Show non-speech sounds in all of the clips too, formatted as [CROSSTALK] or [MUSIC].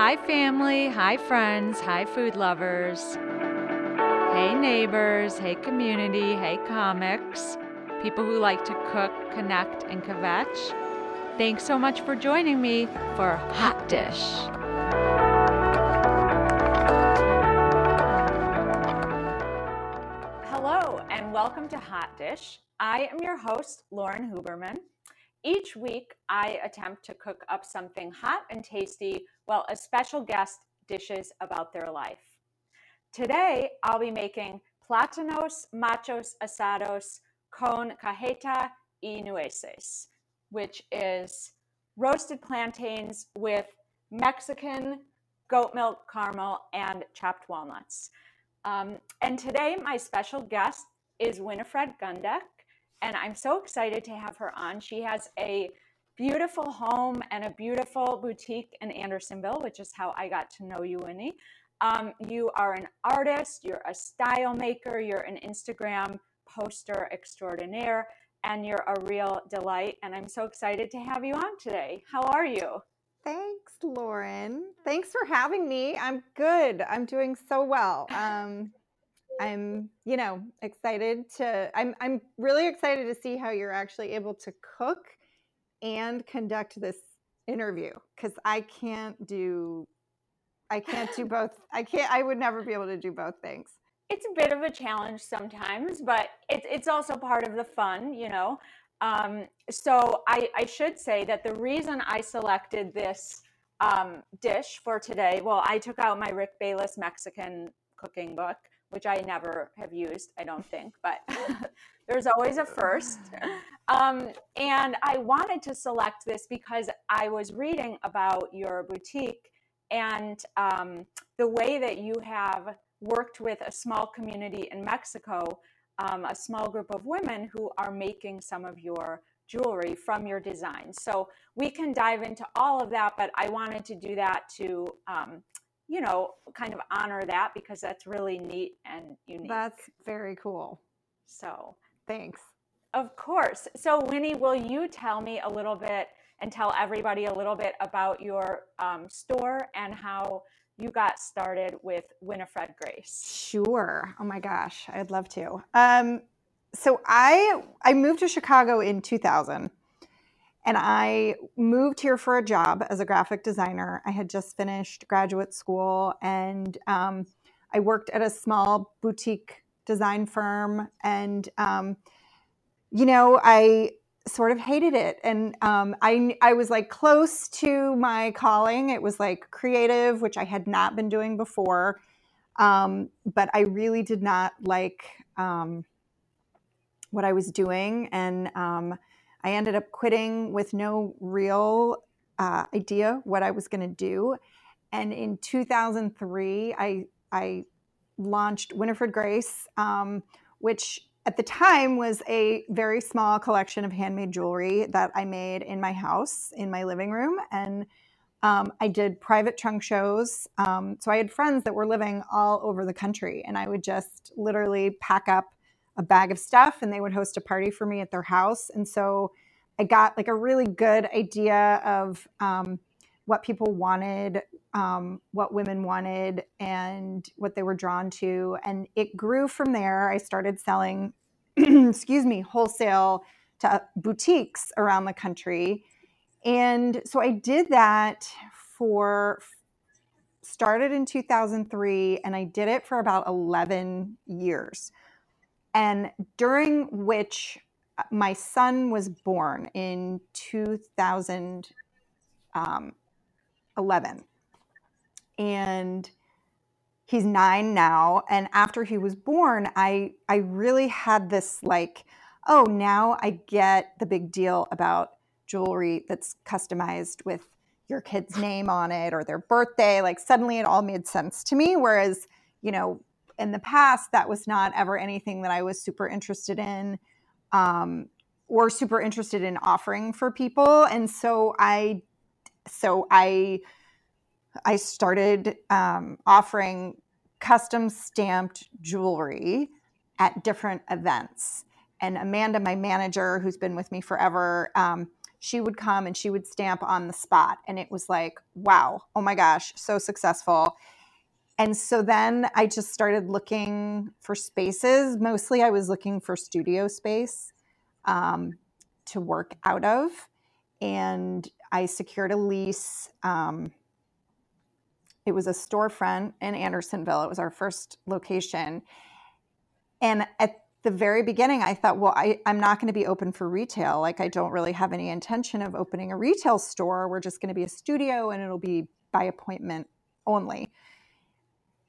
Hi, family. Hi, friends. Hi, food lovers. Hey, neighbors. Hey, community. Hey, comics. People who like to cook, connect, and kvetch. Thanks so much for joining me for Hot Dish. Hello, and welcome to Hot Dish. I am your host, Lauren Huberman. Each week, I attempt to cook up something hot and tasty while a special guest dishes about their life. Today, I'll be making platanos machos asados con cajeta y nueces, which is roasted plantains with Mexican goat milk caramel and chopped walnuts. Um, and today, my special guest is Winifred Gundek, and I'm so excited to have her on. She has a beautiful home and a beautiful boutique in Andersonville, which is how I got to know you, Winnie. Um, you are an artist, you're a style maker, you're an Instagram poster extraordinaire, and you're a real delight. And I'm so excited to have you on today. How are you? Thanks, Lauren. Thanks for having me. I'm good. I'm doing so well. Um, I'm, you know, excited to. I'm. I'm really excited to see how you're actually able to cook and conduct this interview because I can't do. I can't do both. [LAUGHS] I can't. I would never be able to do both things. It's a bit of a challenge sometimes, but it's it's also part of the fun, you know. Um, so I, I should say that the reason I selected this um, dish for today, well, I took out my Rick Bayless Mexican cooking book, which I never have used, I don't think, but [LAUGHS] there's always a first. [LAUGHS] Um, and I wanted to select this because I was reading about your boutique and um, the way that you have worked with a small community in Mexico, um, a small group of women who are making some of your jewelry from your designs. So we can dive into all of that, but I wanted to do that to um, you know, kind of honor that because that's really neat and unique. That's very cool. So, thanks. Of course. So, Winnie, will you tell me a little bit and tell everybody a little bit about your um, store and how you got started with Winifred Grace? Sure. Oh my gosh, I'd love to. Um, so I I moved to Chicago in 2000 and I moved here for a job as a graphic designer. I had just finished graduate school and um, I worked at a small boutique design firm. And, um, you know, I sort of hated it. And um, I, I was like close to my calling. It was like creative, which I had not been doing before. Um, but I really did not like um, what I was doing. And, um, I ended up quitting with no real uh, idea what I was going to do. And in 2003, I, I launched Winifred Grace, um, which at the time was a very small collection of handmade jewelry that I made in my house, in my living room. And um, I did private trunk shows. Um, so I had friends that were living all over the country, and I would just literally pack up a bag of stuff and they would host a party for me at their house. And so I got like a really good idea of um, what people wanted, um, what women wanted, and what they were drawn to. And it grew from there. I started selling, [CLEARS THROAT] excuse me, wholesale to boutiques around the country. And so I did that for started in 2003 and I did it for about 11 years and during which uh, my son was born in 2011 um, and he's nine now and after he was born i i really had this like oh now i get the big deal about jewelry that's customized with your kid's name on it or their birthday. Like suddenly it all made sense to me whereas you know in the past, that was not ever anything that I was super interested in um, or super interested in offering for people. And so I, so I, I started um, offering custom stamped jewelry at different events. And Amanda, my manager, who's been with me forever, um, she would come and she would stamp on the spot. And it was like, wow, oh my gosh, so successful. And so then I just started looking for spaces. Mostly I was looking for studio space um, to work out of. And I secured a lease. Um, it was a storefront in Andersonville. It was our first location. And at the very beginning, I thought, well, I, I'm not going to be open for retail. Like, I don't really have any intention of opening a retail store. We're just going to be a studio and it'll be by appointment only.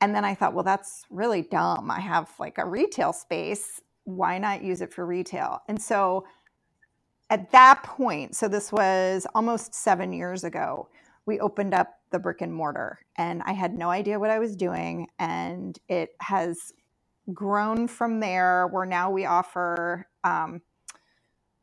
And then I thought, well, that's really dumb. I have like a retail space. Why not use it for retail? And so at that point, so this was almost seven years ago, we opened up the brick and mortar and I had no idea what I was doing. And it has grown from there where now we offer, um,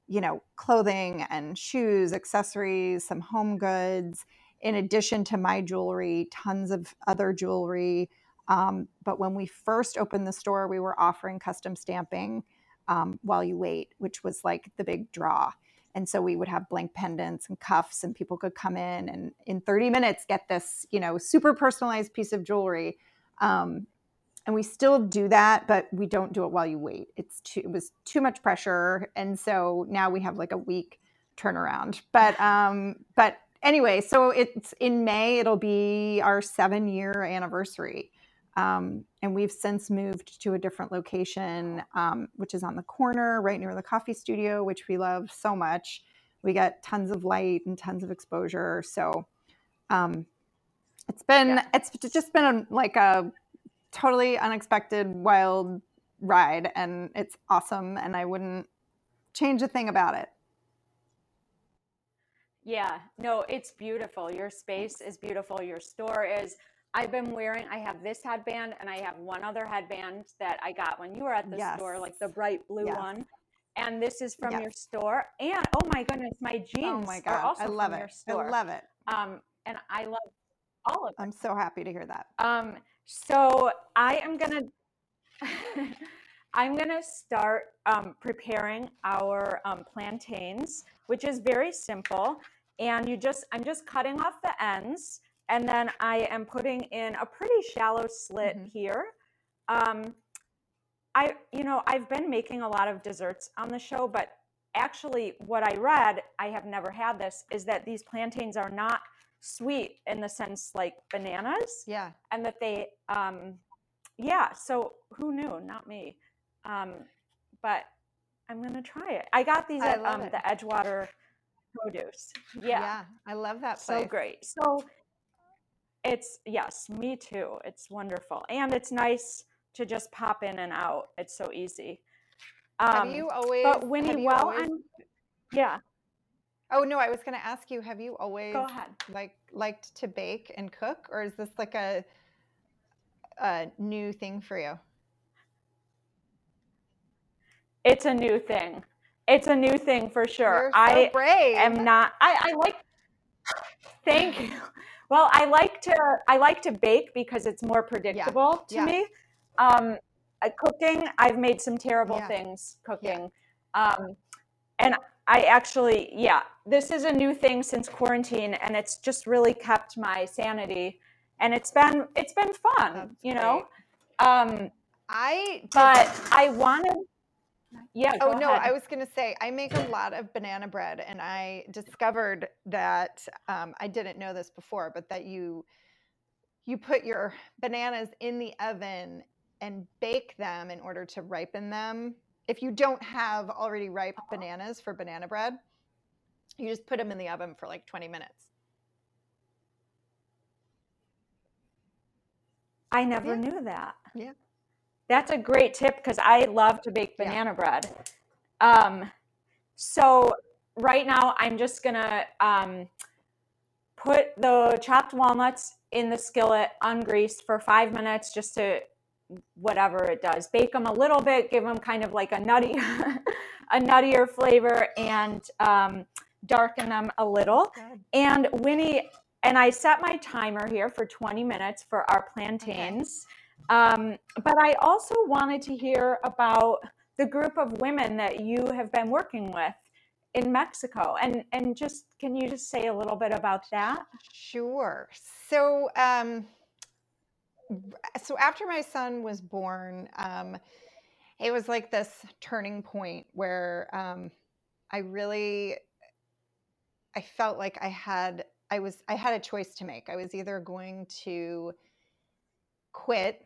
you know, clothing and shoes, accessories, some home goods, in addition to my jewelry, tons of other jewelry. Um, but when we first opened the store, we were offering custom stamping um, while you wait, which was like the big draw. And so we would have blank pendants and cuffs, and people could come in and in 30 minutes get this, you know, super personalized piece of jewelry. Um, and we still do that, but we don't do it while you wait. It's too, it was too much pressure, and so now we have like a week turnaround. But um, but anyway, so it's in May. It'll be our seven year anniversary. Um, and we've since moved to a different location, um, which is on the corner right near the coffee studio, which we love so much. We get tons of light and tons of exposure. So um, it's been, yeah. it's just been a, like a totally unexpected, wild ride. And it's awesome. And I wouldn't change a thing about it. Yeah, no, it's beautiful. Your space is beautiful. Your store is I've been wearing, I have this headband and I have one other headband that I got when you were at the yes. store, like the bright blue yes. one. And this is from yes. your store. And oh my goodness, my oh jeans oh my God. are also I love from it. your store. I love it. Um, and I love all of it. I'm so happy to hear that. Um, so I am gonna [LAUGHS] I'm gonna start um, preparing our um, plantains, which is very simple. And you just I'm just cutting off the ends and then I am putting in a pretty shallow slit mm-hmm. here. Um, I, you know, I've been making a lot of desserts on the show, but actually, what I read, I have never had this, is that these plantains are not sweet in the sense like bananas. Yeah. And that they, um, yeah. So who knew? Not me. Um, but I'm gonna try it. I got these at um, the Edgewater Produce. Yeah. Yeah, I love that place. So great. So it's yes, me too. It's wonderful. And it's nice to just pop in and out. It's so easy. Um, have you always But Winnie, well, always, I'm yeah. Oh no, I was going to ask you have you always Go ahead. like liked to bake and cook or is this like a a new thing for you? It's a new thing. It's a new thing for sure. So I brave. am not I, I like thank you. Well, I like to I like to bake because it's more predictable yeah. to yeah. me. Um, uh, cooking, I've made some terrible yeah. things cooking, um, and I actually, yeah, this is a new thing since quarantine, and it's just really kept my sanity, and it's been it's been fun, That's you know. Um, I but I wanted yeah. Oh no, ahead. I was going to say I make a lot of banana bread, and I discovered that um, I didn't know this before, but that you you put your bananas in the oven and bake them in order to ripen them. If you don't have already ripe bananas for banana bread, you just put them in the oven for like 20 minutes. I never yeah. knew that. Yeah. That's a great tip because I love to bake banana yeah. bread. Um, so right now I'm just gonna um, put the chopped walnuts in the skillet ungreased for five minutes just to whatever it does. Bake them a little bit, give them kind of like a nutty, [LAUGHS] a nuttier flavor, and um, darken them a little. Good. And Winnie and I set my timer here for 20 minutes for our plantains. Okay. Um, but I also wanted to hear about the group of women that you have been working with in Mexico. And and just can you just say a little bit about that? Sure. So um, so after my son was born, um, it was like this turning point where um, I really I felt like I had I was I had a choice to make. I was either going to quit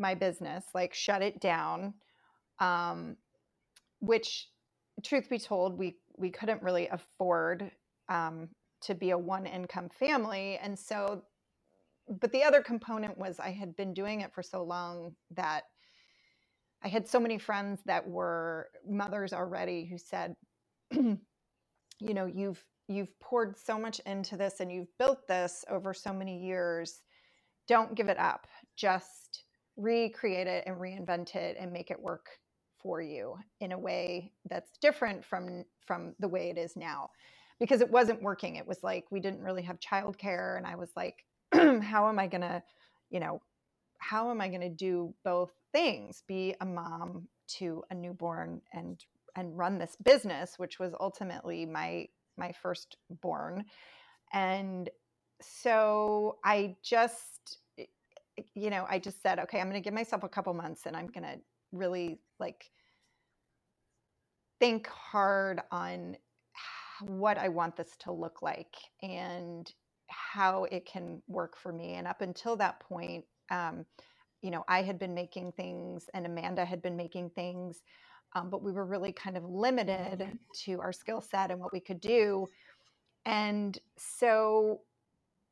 my business, like shut it down, um, which, truth be told, we we couldn't really afford um, to be a one income family, and so. But the other component was I had been doing it for so long that I had so many friends that were mothers already who said, [CLEARS THROAT] you know, you've you've poured so much into this and you've built this over so many years. Don't give it up. Just recreate it and reinvent it and make it work for you in a way that's different from from the way it is now. Because it wasn't working. It was like we didn't really have childcare and i was like [CLEARS THROAT] how am i going to you know how am i going to do both things? Be a mom to a newborn and and run this business which was ultimately my my firstborn. And so i just you know, I just said, okay, I'm going to give myself a couple months and I'm going to really like think hard on what I want this to look like and how it can work for me. And up until that point, um, you know, I had been making things and Amanda had been making things, um, but we were really kind of limited to our skill set and what we could do. And so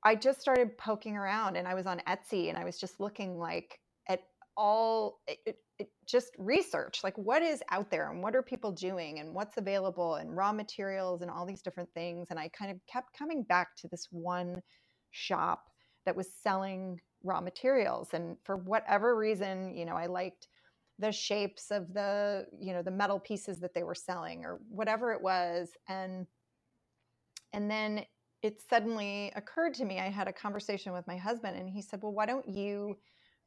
I just started poking around and I was on Etsy and I was just looking like at all it, it, it just research like what is out there and what are people doing and what's available and raw materials and all these different things. And I kind of kept coming back to this one shop that was selling raw materials. And for whatever reason you know I liked the shapes of the you know the metal pieces that they were selling or whatever it was. And and then it suddenly occurred to me. I had a conversation with my husband, and he said, Well, why don't you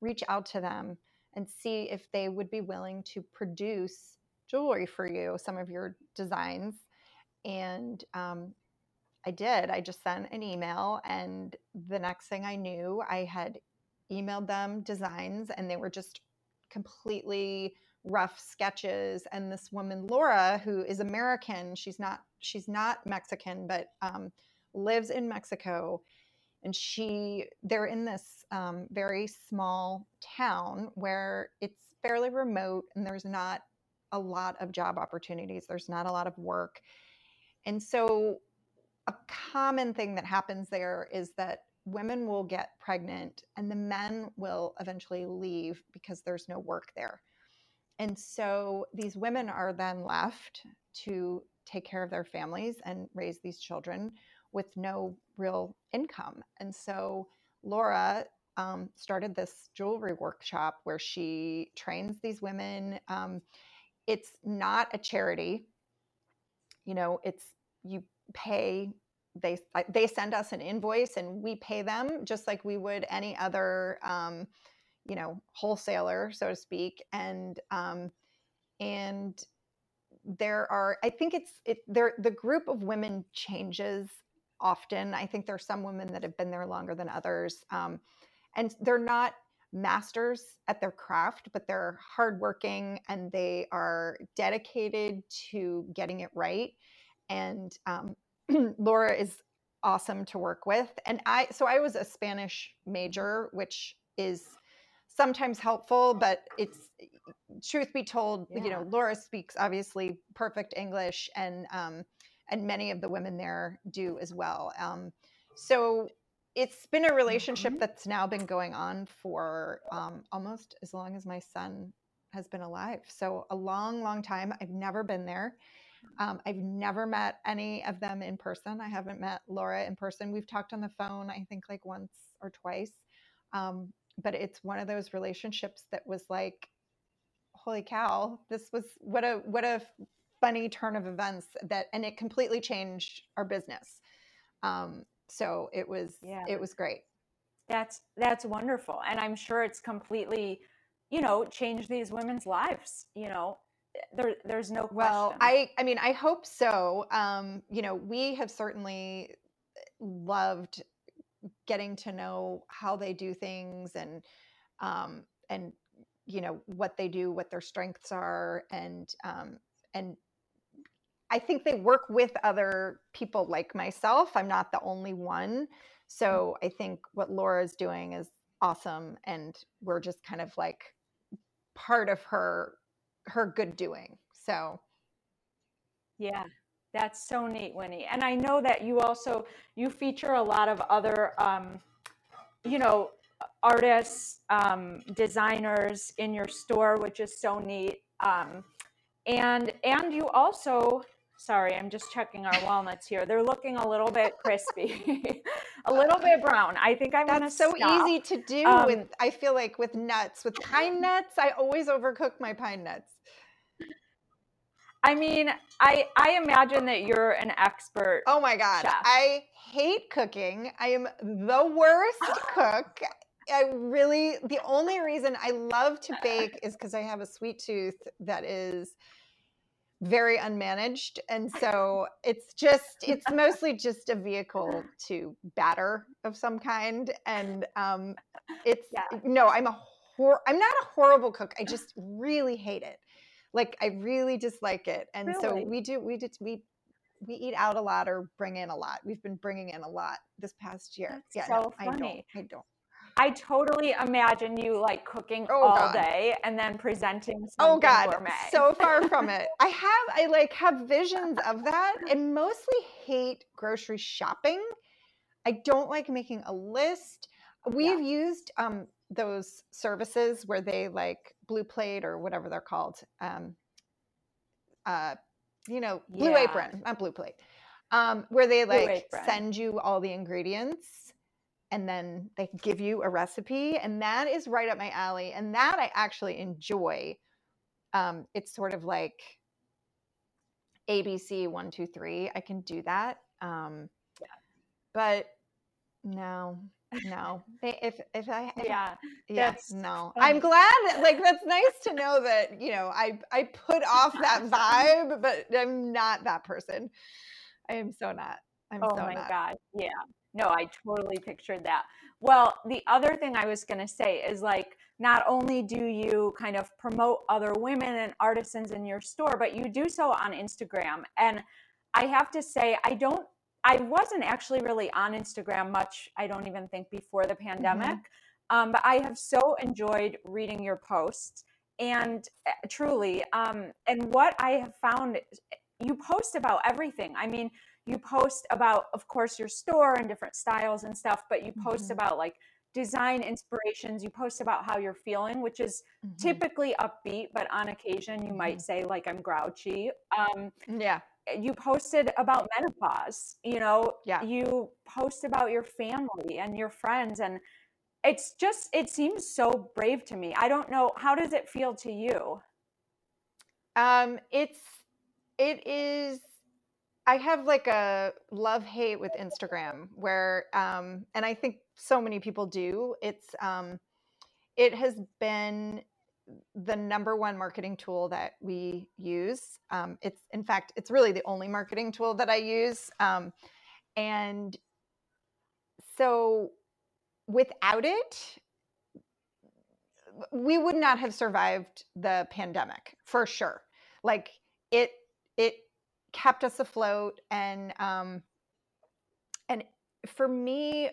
reach out to them and see if they would be willing to produce jewelry for you, some of your designs? And um, I did. I just sent an email, and the next thing I knew, I had emailed them designs, and they were just completely rough sketches and this woman laura who is american she's not she's not mexican but um, lives in Mexico. And she, they're in this um, very small town where it's fairly remote and there's not a lot of job opportunities, there's not a lot of work. And so, a common thing that happens there is that women will get pregnant and the men will eventually leave because there's no work there. And so these women are then left to take care of their families and raise these children with no real income. And so Laura um, started this jewelry workshop where she trains these women. Um, it's not a charity, you know, it's you pay they they send us an invoice and we pay them just like we would any other um, you know wholesaler so to speak and um, and there are i think it's it there the group of women changes often. I think there's some women that have been there longer than others. Um, and they're not masters at their craft, but they're hardworking and they are dedicated to getting it right. And um, [CLEARS THROAT] Laura is awesome to work with. And I, so I was a Spanish major, which is sometimes helpful, but it's truth be told, yeah. you know, Laura speaks obviously perfect English and um, and many of the women there do as well. Um, so it's been a relationship mm-hmm. that's now been going on for um, almost as long as my son has been alive. So a long, long time. I've never been there. Um, I've never met any of them in person. I haven't met Laura in person. We've talked on the phone, I think, like once or twice. Um, but it's one of those relationships that was like, holy cow, this was what a what a funny turn of events that and it completely changed our business um, so it was yeah it was great that's that's wonderful and i'm sure it's completely you know changed these women's lives you know there, there's no Well. I I mean, I hope so. Um, you know, we have certainly loved getting to know how they do things and um and you know what they do, what their strengths are and um and I think they work with other people like myself. I'm not the only one. So I think what Laura's doing is awesome and we're just kind of like part of her her good doing. So Yeah, that's so neat, Winnie. And I know that you also you feature a lot of other, um, you know, artists, um, designers in your store, which is so neat. Um, and and you also, sorry, I'm just checking our walnuts here. They're looking a little bit crispy, [LAUGHS] a little bit brown. I think I'm gonna That's so stop. easy to do Um, with I feel like with nuts. With pine nuts, I always overcook my pine nuts. I mean, I I imagine that you're an expert. Oh my god. Chef. I hate cooking. I am the worst [LAUGHS] cook. I really the only reason I love to bake is cuz I have a sweet tooth that is very unmanaged and [LAUGHS] so it's just it's [LAUGHS] mostly just a vehicle to batter of some kind and um it's Yeah. no i'm a hor- i'm not a horrible cook i just really hate it. Like i really dislike it and so we do we did we we eat out a lot or bring in a lot. We've been bringing in a lot this past year. That's yeah no, so i don't i don't I totally imagine you like cooking Oh, all God. day and then presenting something Oh God, gourmet. so far from it. [LAUGHS] I have I like have visions of that and mostly hate grocery shopping. I don't like making a list. We've used um those services where they like Blue Plate or whatever they're called. Um uh you know, Blue Yeah. Apron, not Blue Plate. Um where they like send you all the ingredients and then they give you a recipe and that is right up my alley and that I actually enjoy um, it's sort of like ABC one two three. I can do that, um, but no, no. [LAUGHS] If if I yeah, yeah no, funny. I'm glad. that- Like that's nice to know that you know I I put off that vibe, but I'm not that person. I am so not. I'm oh so my not. god, yeah. No, I totally pictured that. Well, the other thing I was going to say is like not only do you kind of promote other women and artisans in your store, but you do so on Instagram. And I have to say, I don't I wasn't actually really on Instagram much, I don't even think before the pandemic. Um, but I have so enjoyed reading your posts and uh, truly, um, and what I have found, you post about everything. I mean, you post about, of course, your store and different styles and stuff, but you post Mhm. about like design inspirations. You post about how you're feeling, which is Mhm. typically upbeat, but on occasion you might say, like, I'm grouchy. Um, Yeah, you posted about menopause you know Yeah. you post about your family and your friends and it's just it seems so brave to me i don't know how does it feel to you Um, it's it is. I have like a love hate with Instagram where, um, and I think so many people do. It's um, it has been the number one marketing tool that we use. Um, it's in fact, it's really the only marketing tool that I use. Um, and so, without it, we would not have survived the pandemic for sure like it it kept us afloat and um and for me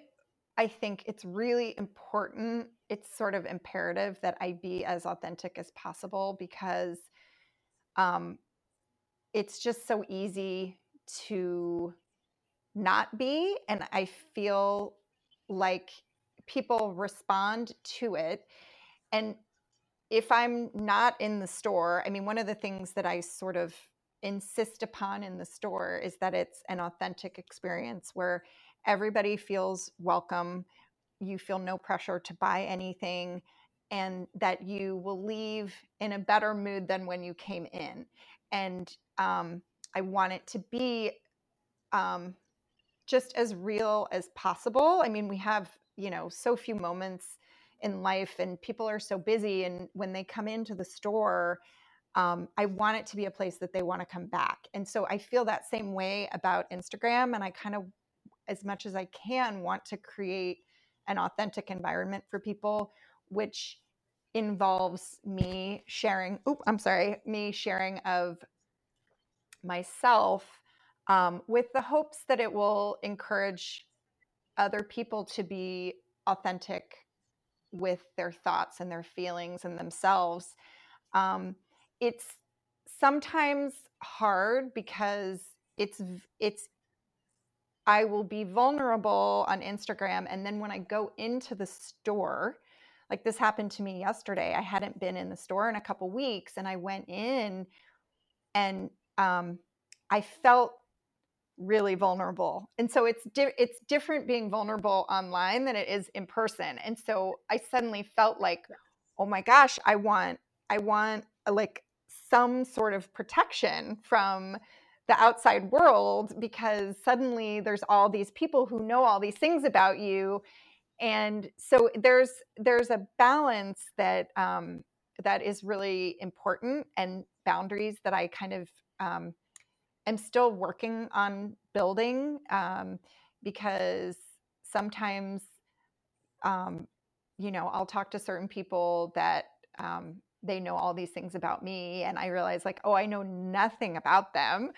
i think it's really important it's sort of imperative that i be as authentic as possible because um it's just so easy to not be and i feel like people respond to it. And if I'm not in the store, I mean, one of the things that I sort of insist upon in the store is that it's an authentic experience where everybody feels welcome. You feel no pressure to buy anything, and that you will leave in a better mood than when you came in. And um, I want it to be um, just as real as possible. I mean, we have, you know, so few moments in life and people are so busy and when they come into the store um, I want it to be a place that they want to come back. And so I feel that same way about Instagram. And I kind of, as much as I can, want to create an authentic environment for people, which involves me sharing, oop, I'm sorry, me sharing of myself um, with the hopes that it will encourage other people to be authentic with their thoughts and their feelings and themselves. Um, it's sometimes hard because it's it's I will be vulnerable on Instagram and then when I go into the store like this happened to me yesterday I hadn't been in the store in a couple weeks and I went in and um, I felt really vulnerable and so it's di- it's different being vulnerable online than it is in person and so I suddenly felt like oh my gosh I want I want like some sort of protection from the outside world because suddenly there's all these people who know all these things about you. And so there's there's a balance that um, that is really important and boundaries that i kind of um, am still working on building um, because sometimes um, you know i'll talk to certain people that um, they know all these things about me and i realize like oh i know nothing about them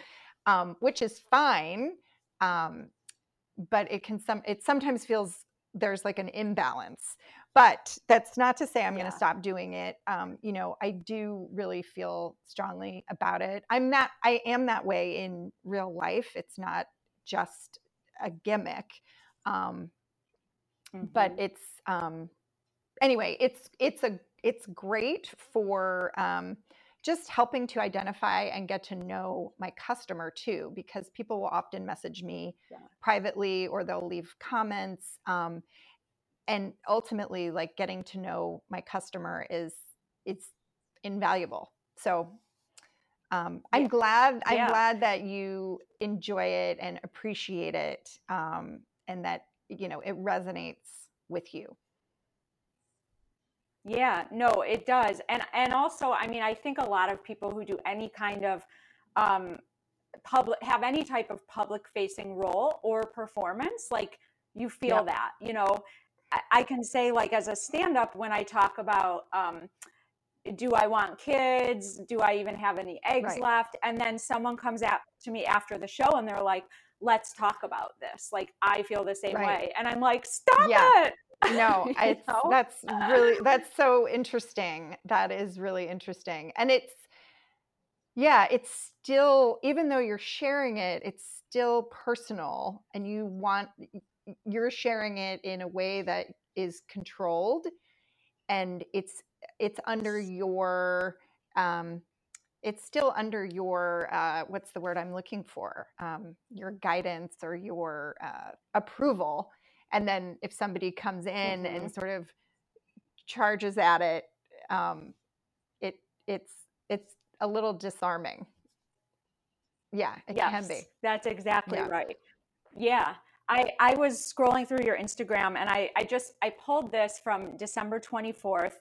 um, which is fine um, but it can some it sometimes feels there's like an imbalance but that's not to say i'm yeah. going to stop doing it um, you know i do really feel strongly about it i'm that i am that way in real life it's not just a gimmick um, mm-hmm. but it's um, anyway it's it's a it's great for um, just helping to identify and get to know my customer too, because people will often message me yeah. privately or they'll leave comments. Um, and ultimately, like getting to know my customer is it's invaluable. So um, I'm yeah. glad I'm yeah. glad that you enjoy it and appreciate it, um, and that you know it resonates with you. Yeah, no, it does. And and also, I mean, I think a lot of people who do any kind of um public have any type of public facing role or performance, like you feel yep. that, you know. I, I can say like as a stand up when I talk about um do I want kids? Do I even have any eggs right. left? And then someone comes out to me after the show and they're like, let's talk about this. Like, I feel the same right. way. And I'm like, stop yeah. it [LAUGHS] no it's know? that's really [LAUGHS] that's so interesting that is really interesting and it's yeah it's still even though you're sharing it it's still personal and you want you're sharing it in a way that is controlled and it's it's under your um it's still under your uh, what's the word i'm looking for? Um, your guidance or your uh, approval. And then if somebody comes in mm-hmm. and sort of charges at it um, it it's it's a little disarming. Yeah it yes, can be. That's exactly yeah. right. Yeah I, I was scrolling through your instagram and I, I just i pulled this from december 24th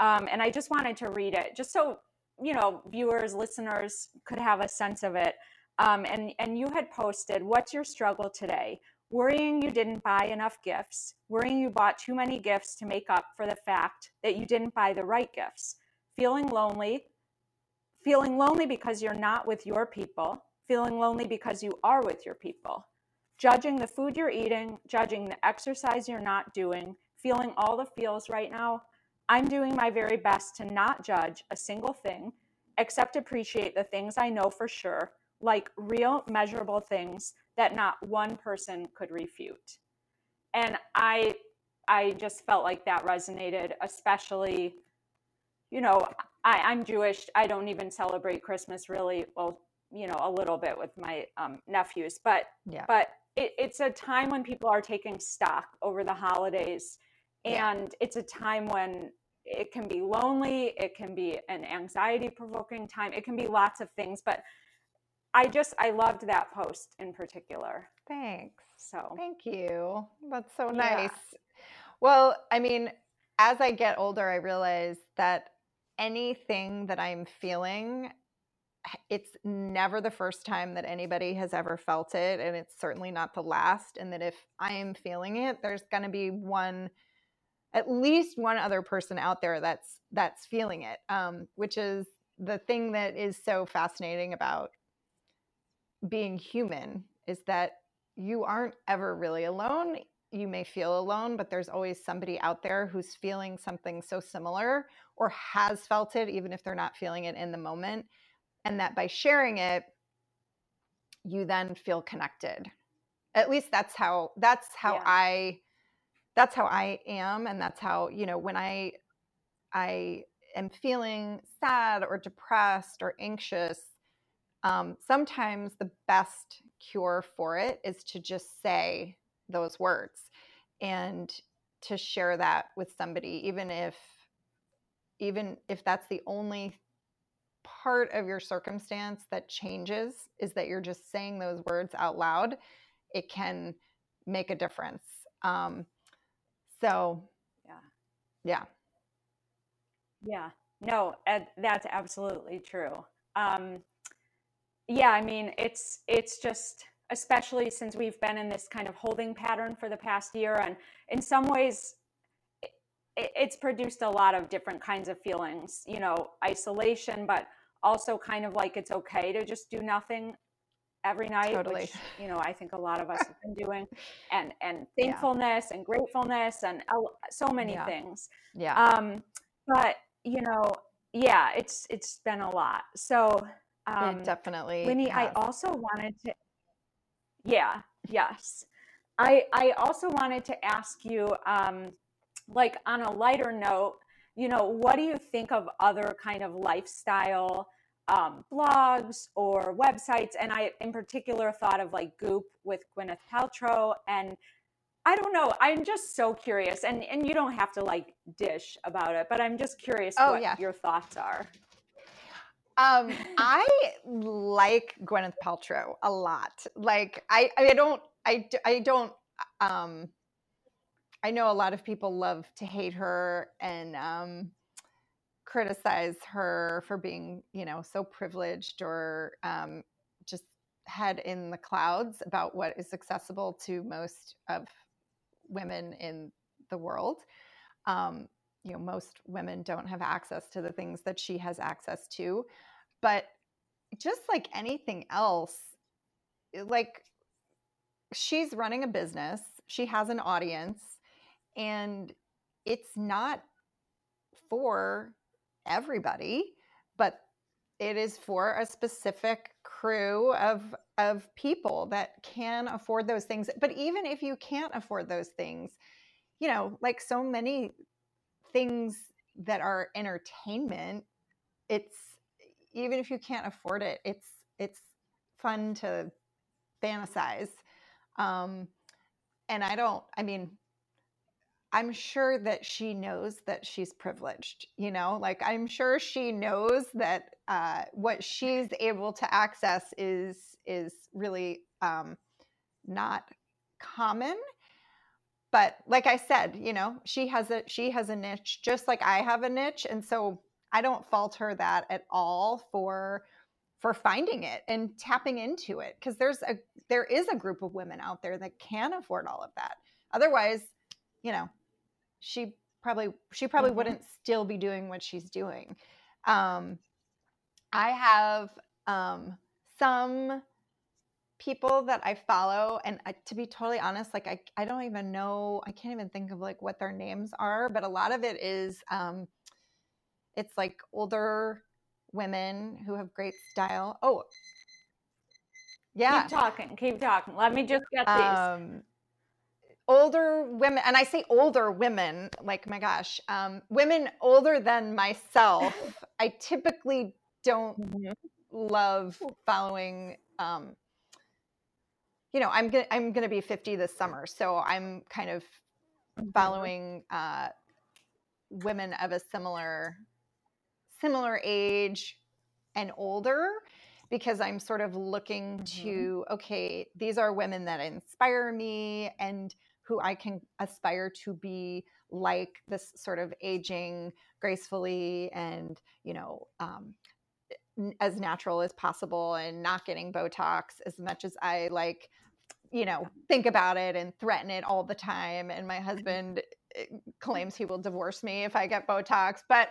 um, and i just wanted to read it just so you know viewers listeners could have a sense of it um, and and you had posted what's your struggle today worrying you didn't buy enough gifts, worrying you bought too many gifts to make up for the fact that you didn't buy the right gifts, feeling lonely, feeling lonely because you're not with your people, feeling lonely because you are with your people, judging the food you're eating, judging the exercise you're not doing, feeling all the feels right now. I'm doing my very best to not judge a single thing, except appreciate the things I know for sure, like real measurable things that not one person could refute. And I I just felt like that resonated, especially, you know, I, I'm Jewish. I don't even celebrate Christmas really. Well, you know, a little bit with my um, nephews, but yeah. but it, it's a time when people are taking stock over the holidays, and yeah. it's a time when it can be lonely. It can be an anxiety provoking time. It can be lots of things, but I just I loved that post in particular. Thanks. So thank you. That's so nice. Yeah. Well, I mean, as I get older, I realize that anything that I'm feeling, it's never the first time that anybody has ever felt it. And it's certainly not the last. And that if I am feeling it, there's going to be one, at least one other person out there that's, that's feeling it, um, which is the thing that is so fascinating about being human is that you aren't ever really alone. You may feel alone, but there's always somebody out there who's feeling something so similar or has felt it, even if they're not feeling it in the moment. And that by sharing it, you then feel connected. At least that's how that's how yeah. I that's how I am and that's how, you know, when I I am feeling sad or depressed or anxious, um, sometimes the best cure for it is to just say those words and to share that with somebody even if even if that's the only part of your circumstance that changes is that you're just saying those words out loud it can make a difference. Um so yeah. yeah. Yeah. No that's absolutely true. Um yeah i mean it's it's just especially since we've been in this kind of holding pattern for the past year and in some ways it, it's produced a lot of different kinds of feelings you know isolation but also kind of like it's okay to just do nothing every night totally. which you know i think a lot of us have been doing [LAUGHS] and and thankfulness yeah. and gratefulness and so many yeah. things yeah um but you know yeah it's it's been a lot so um, it definitely. Winnie, has. I also wanted to. Yeah. Yes. I I also wanted to ask you, um, like on a lighter note, you know, what do you think of other kind of lifestyle um, blogs or websites? And I, in particular, thought of like Goop with Gwyneth Paltrow and. I don't know. I'm just so curious, and and you don't have to like dish about it, but I'm just curious oh, what yeah. your thoughts are. Um, [LAUGHS] I like Gwyneth Paltrow a lot. Like I, I don't, I, I don't. Um, I know a lot of people love to hate her and um, criticize her for being, you know, so privileged or um, just head in the clouds about what is accessible to most of women in the world. Um, you know, most women don't have access to the things that she has access to. But just like anything else, eh, like she's running a business, she has an audience, and it's not for everybody, but it is for a specific crew of of people that can afford those things. But even if you can't afford those things, you know, like so many things that are entertainment, it's even if you can't afford it, it's it's fun to fantasize. Um, and I don't. I mean, I'm sure that she knows that she's privileged. You know, like I'm sure she knows that uh, what she's able to access is is really um, not common but like i said you know she has a she has a niche just like i have a niche and so I don't fault her that at all for for finding it and tapping into it because there's a there is a group of women out there that can afford all of that. Otherwise, you know, she probably she probably mm-hmm. wouldn't still be doing what she's doing. Um, I have um, some people that I follow, and I, to be totally honest, like I I don't even know I can't even think of like what their names are, but a lot of it is um, it's like older women who have great style. Oh, yeah. Keep talking. Keep talking. Let me just get these. Um, older women, and I say older women, like my gosh, um, women older than myself. [LAUGHS] I typically don't mm-hmm. love following. Um, you know, I'm gonna I'm gonna be 50 this summer, so I'm kind of mm-hmm. following uh, women of a similar similar age and older because I'm sort of looking mm-hmm. to, okay, these are women that inspire me and who I can aspire to be like this sort of aging gracefully and, you know, um, as natural as possible and not getting Botox as much as I like, you know, think about it and threaten it all the time. And my husband eh, claims he will divorce me if I get Botox. But,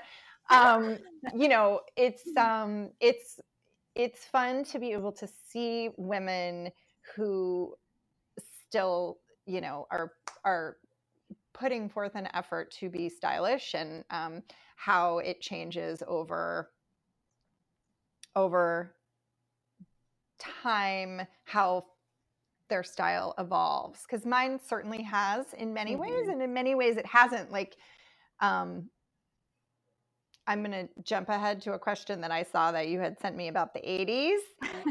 um, [LAUGHS] you know, it's, um, it's, it's fun to be able to see women who still, you know, are, are putting forth an effort to be stylish and um, how it changes over over time how their style evolves because mine certainly has in many mm-hmm. ways and in many ways it hasn't like um i'm going to jump ahead to a question that i saw that you had sent me about the 80s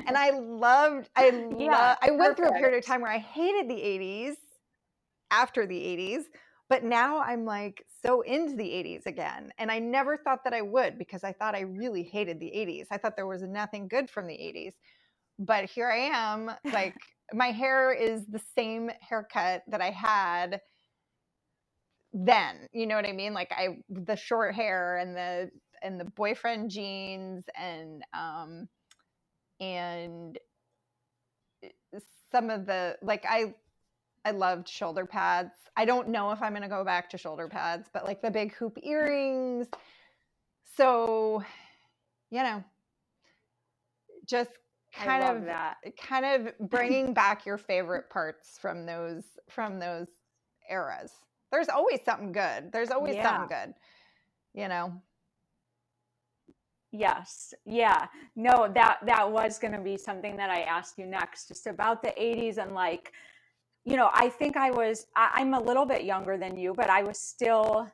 and i [LAUGHS] loved i yeah, lo- i went perfect. through a period of time where i hated the 80s after the 80s but now I'm like so into the 80s again. And I never thought that I would because I thought I really hated the 80s. I thought there was nothing good from the 80s. But here I am, [LAUGHS] like my hair is the same haircut that I had then. You know what I mean? Like I the short hair and the and the boyfriend jeans and um and eh, some of the like I I loved shoulder pads. I don't know if I'm going to go back to shoulder pads, but like the big hoop earrings. So, you know, just kind of that. kind of bringing back your favorite parts from those from those eras. There's always something good. There's always yeah. something good. You know. Yes. Yeah. No, that that was going to be something that I asked you next just about the 80s and like you know, I think I was, I, am a little bit younger than you, but I was still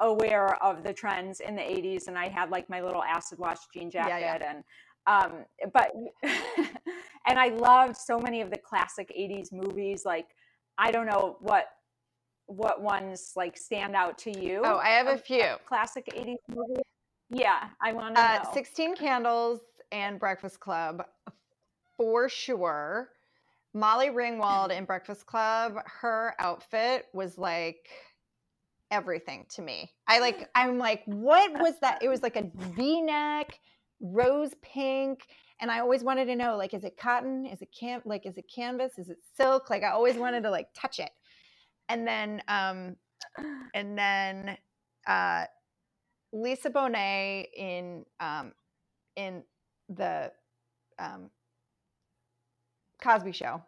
aware of the trends in the 80s and I had like my little acid wash jean jacket yeah, yeah. and, um, but, [LAUGHS] and I loved so many of the classic 80s movies. Like, I don't know what, what ones like stand out to you. Oh, I have a few classic 80s movies. Yeah, I want to uh, know. 16 Candles and Breakfast Club for sure. Molly Ringwald in Breakfast Club, her outfit was like everything to me. I like [LAUGHS] I'm like what was that? It was like a V-neck, rose pink, and I always wanted to know like is it cotton? Is it can like is it canvas? Is it silk? Like I always wanted to like touch it. And then um [GASPS] and then uh Lisa Bonet in um in the um Cosby Show.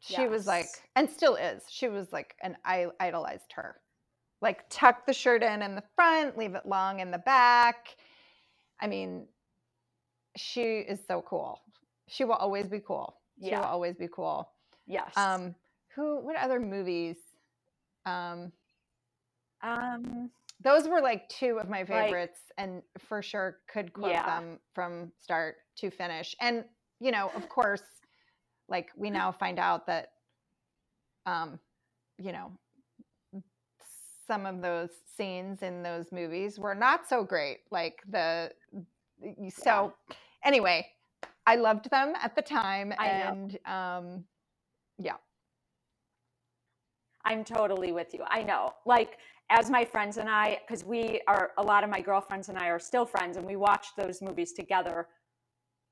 She yes. was like, and still is. She was like, and I idolized her. Like, tuck the shirt in in the front, leave it long in the back. I mean, she is so cool. She will always be cool. She yeah. will always be cool. Yes. Um, who? What other movies? Um, um, those were like two of my favorites, like, and for sure could quote yeah. them from start to finish. And you know, of course, like we now find out that, um, you know, some of those scenes in those movies were not so great. Like the, so anyway, I loved them at the time, and um, yeah. I'm totally with you. I know. Like as my friends and I, because we are a lot of my girlfriends and I are still friends, and we watched those movies together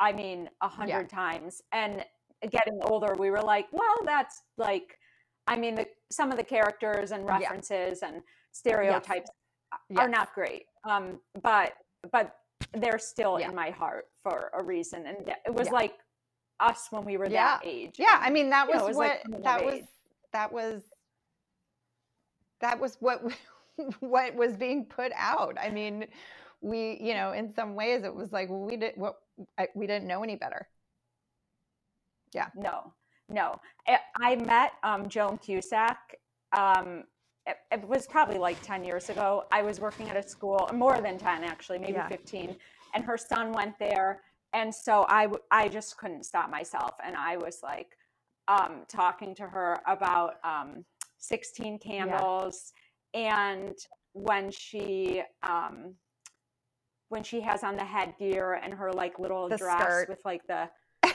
I mean, a hundred yeah. times. And getting older, we were like, well, that's like, I mean, the, some of the characters and references yeah. and stereotypes yes. are yes. not great. Um, but, but they're still yeah. in my heart for a reason. And it was like us when we were that age. Yeah. I mean, that was, know, was what, like that was, that was, that was what, [LAUGHS] what was being put out. I mean, we, you know, in some ways it was like, we did what I, we didn't know any better. Yeah. No, no. I met um, Joan Cusack. Um, it, it, was probably like 10 years ago. I was working at a school, more than 10 actually, maybe yeah. 15. And her son went there. And so I, I just couldn't stop myself. And I was like um, talking to her about um, 16 candles. Yeah. And when she, um, when she has on the headgear and her like little the dress skirt. with like the [LAUGHS]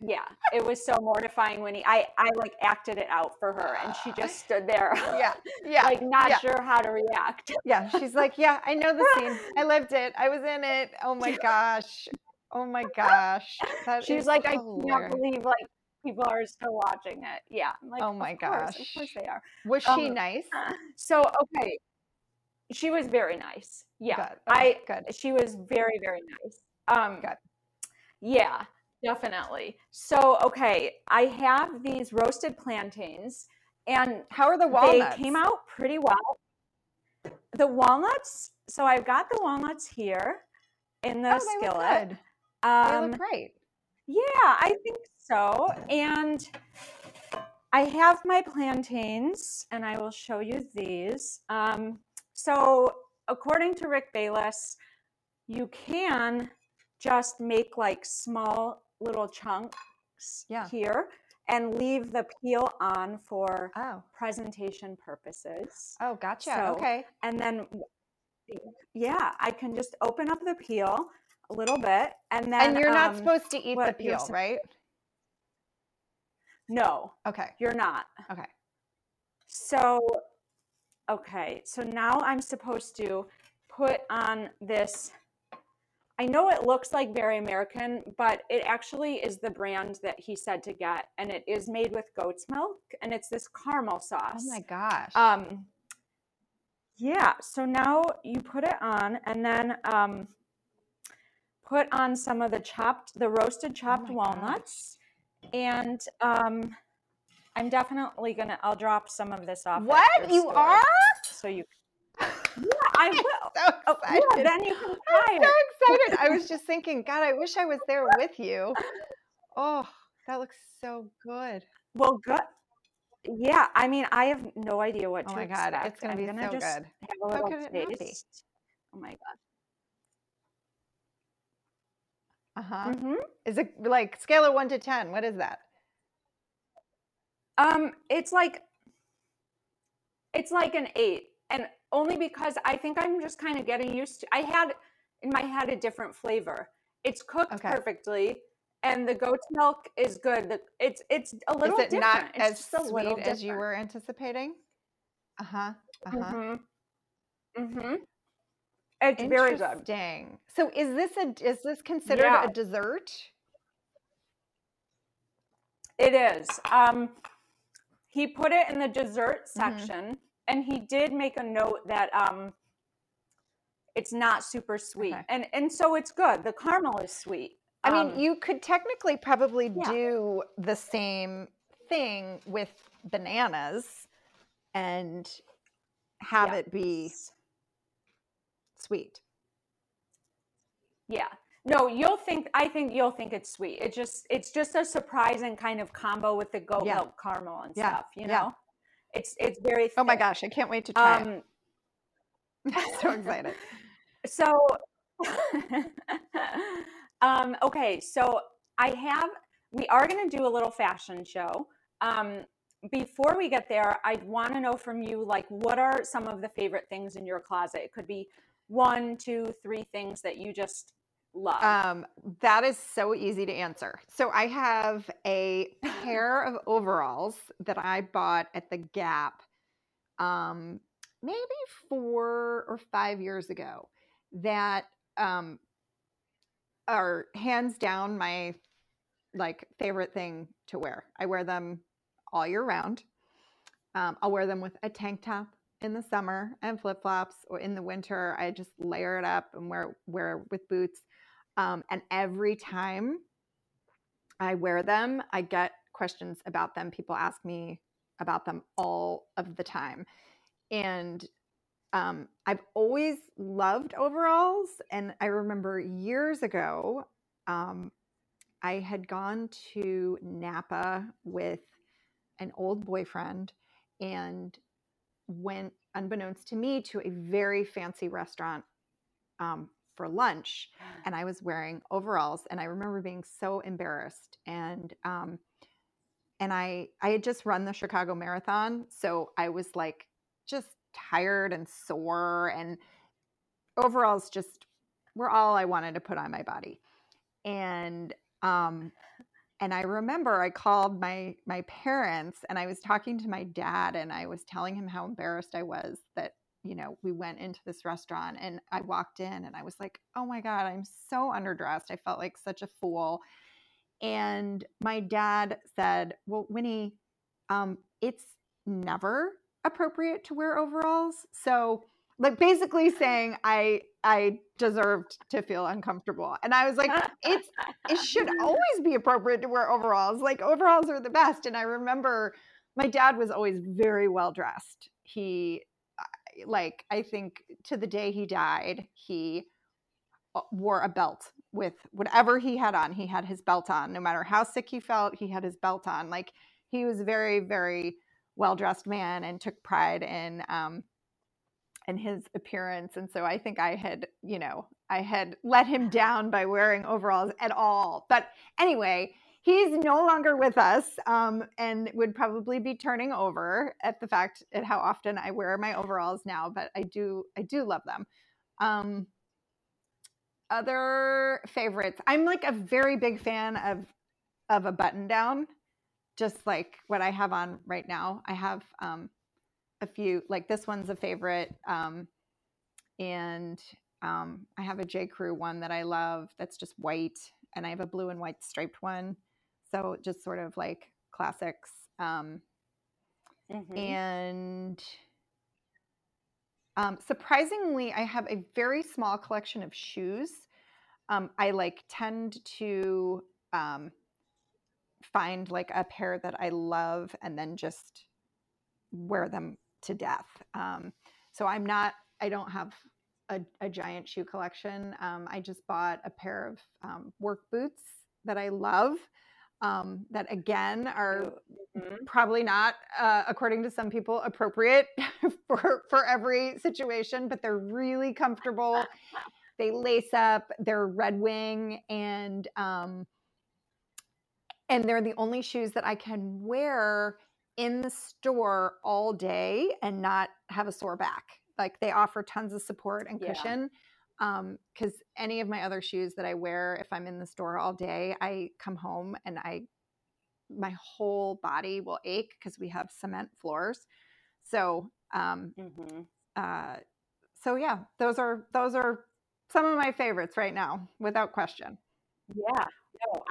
yeah, it was so mortifying when he I I like acted it out for her and she just [GASPS] stood there. Yeah. Yeah. [LAUGHS] like not yeah. sure how to react. [LAUGHS] Yeah. She's like, yeah, I know the scene. I lived it. I was in it. Oh my gosh. Oh my gosh. That She's like, I hilarious. cannot believe like people are still watching it. Yeah. I'm like, Oh my "Of course, Of course they are. Was she um, nice? So okay. She was very nice. Yeah. Good. I good. she was very, very nice. Um Good. yeah, definitely. So okay, I have these roasted plantains and How are the walnuts? they came out pretty well. The walnuts, so I've got the walnuts here in the Oh, they look skillet. good. They Um look great. yeah, I think so. And I have my plantains, and I will show you these. Um, so, according to Rick Bayless, you can just make like small little chunks Yeah. here and leave the peel on for Oh. presentation purposes. Oh, gotcha. So, okay. And then, yeah, I can just open up the peel a little bit, and then And you're not um, supposed to eat the what you're peel, right? No, Okay. you're not. Okay. So, okay, so now I'm supposed to put on this. I know it looks like very American, but it actually is the brand that he said to get, and it is made with goat's milk, and it's this caramel sauce. Oh my gosh. Um, yeah. So now you put it on, and then um, put on some of the chopped, the roasted chopped Oh my gosh. walnuts, and um, I'm definitely gonna. I'll drop some of this off. what? You store, are? So you. [LAUGHS] Yeah, I will. So Oh, yeah, then you can I'm try so excited. I was just thinking, God, I wish I was there with you. Oh, that looks so good. Well, good. Yeah, I mean, I have no idea what Oh to my God, it's gonna I'm be gonna so just good. have a How could it not be? taste. Oh my god. Uh huh. hmm Is it like scale of one to 10? What is that? Um, it's like it's like an eight, and only because I think I'm just kind of getting used to. I had in my head a different flavor. It's cooked Okay. perfectly, and the goat's milk is good. The, it's it's a little is it different. not it's as just a little sweet as you were anticipating? Uh huh. Uh huh. Mm-hmm. Mm-hmm. It's very good. So is this a is this considered Yeah. a dessert? It is. Um, he put it in the dessert Mhm. section, and he did make a note that um, it's not super sweet, Okay. and and so it's good. The caramel is sweet. I mean, Um, you could technically probably yeah. do the same thing with bananas and have Yeah. it be sweet. Yeah. No, you'll think. I think you'll think it's sweet. It just it's just a surprising kind of combo with the goat Yeah. milk caramel and Yeah. stuff. You Yeah. know, it's it's very. Oh my gosh, I can't wait to try it. Um, I'm [LAUGHS] so excited. [LAUGHS] So, [LAUGHS] um, okay, so I have, we are going to do a little fashion show. Um, before we get there, I'd want to know from you, like, what are some of the favorite things in your closet? It could be one, two, three things that you just love. Um, that is so easy to answer. So I have a [LAUGHS] pair of overalls that I bought at the Gap, um, maybe four or five years ago. That um, are hands down my like favorite thing to wear. I wear them all year round. Um, I'll wear them with a tank top in the summer and flip flops, or in the winter, I just layer it up and wear wear with boots. Um, and every time I wear them, I get questions about them. People ask me about them all of the time. And um, I've always loved overalls. And I remember years ago, um, I had gone to Napa with an old boyfriend and went, unbeknownst to me, to a very fancy restaurant um, for lunch and I was wearing overalls and I remember being so embarrassed and um and I I had just run the Chicago Marathon so I was like just tired and sore and overalls just were all I wanted to put on my body. And um and I remember I called my my parents and I was talking to my dad and I was telling him how embarrassed I was that you know we went into this restaurant and I walked in and I was like, "Oh my god, I'm so underdressed. I felt like such a fool." And my dad said, "Well, Winnie, um, it's never appropriate to wear overalls. So like basically saying I I deserved to feel uncomfortable. And I was like, it's it should always be appropriate to wear overalls. Like overalls are the best. And I remember my dad was always very well dressed. He like I think to the day he died, he uh, wore a belt with whatever he had on. He had his belt on. No matter how sick he felt, he had his belt on. Like he was a very very well dressed man and took pride in um, in his appearance. And so I think I had, you know, I had let him down by wearing overalls at all. But anyway, he's no longer with us um, and would probably be turning over at the fact at how often I wear my overalls now. But I do, I do love them. Um, other favorites. I'm like a very big fan of of a button down just like what I have on right now. I have um, a few, like this one's a favorite. Um, and um, I have a J. Crew one that I love that's just white. And I have a blue and white striped one. So just sort of like classics. Um, mm-hmm. And um, surprisingly, I have a very small collection of shoes. Um, I like tend to um, find like a pair that I love and then just wear them to death. Um, so I'm not, I don't have a, a giant shoe collection. Um, I just bought a pair of um, work boots that I love. Um, that again are mm-hmm. probably not, uh, according to some people, appropriate [LAUGHS] for for every situation, but they're really comfortable. they lace up. They're Red Wing, and um, and they're the only shoes that I can wear in the store all day and not have a sore back. Like they offer tons of support and cushion. Yeah. Um, cause any of my other shoes that I wear, if I'm in the store all day, I come home and I, my whole body will ache because we have cement floors. So, um, mm-hmm. uh, so yeah, those are, those are some of my favorites right now, without question. Yeah, no,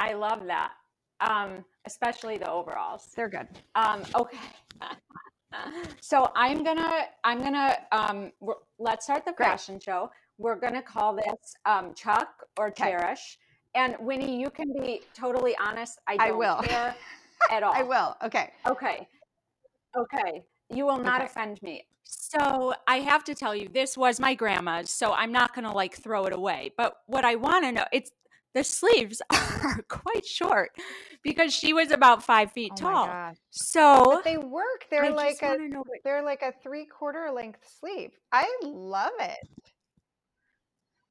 I I love that um, especially the overalls. They're good. Um, okay. [LAUGHS] so I'm gonna I'm gonna um, let's start the Great. fashion show. We're gonna call this um, Chuck or okay. Cherish. And Winnie, you can be totally honest. I don't I will. care [LAUGHS] at all. I will. Okay. Okay. Okay. You will not okay. offend me. So I have to tell you, this was my grandma's, so I'm not gonna like throw it away. But what I want to know, it's the sleeves [LAUGHS] are quite short because she was about five feet oh tall. So but they work. They're I like a they're like a three quarter length sleeve. I love it.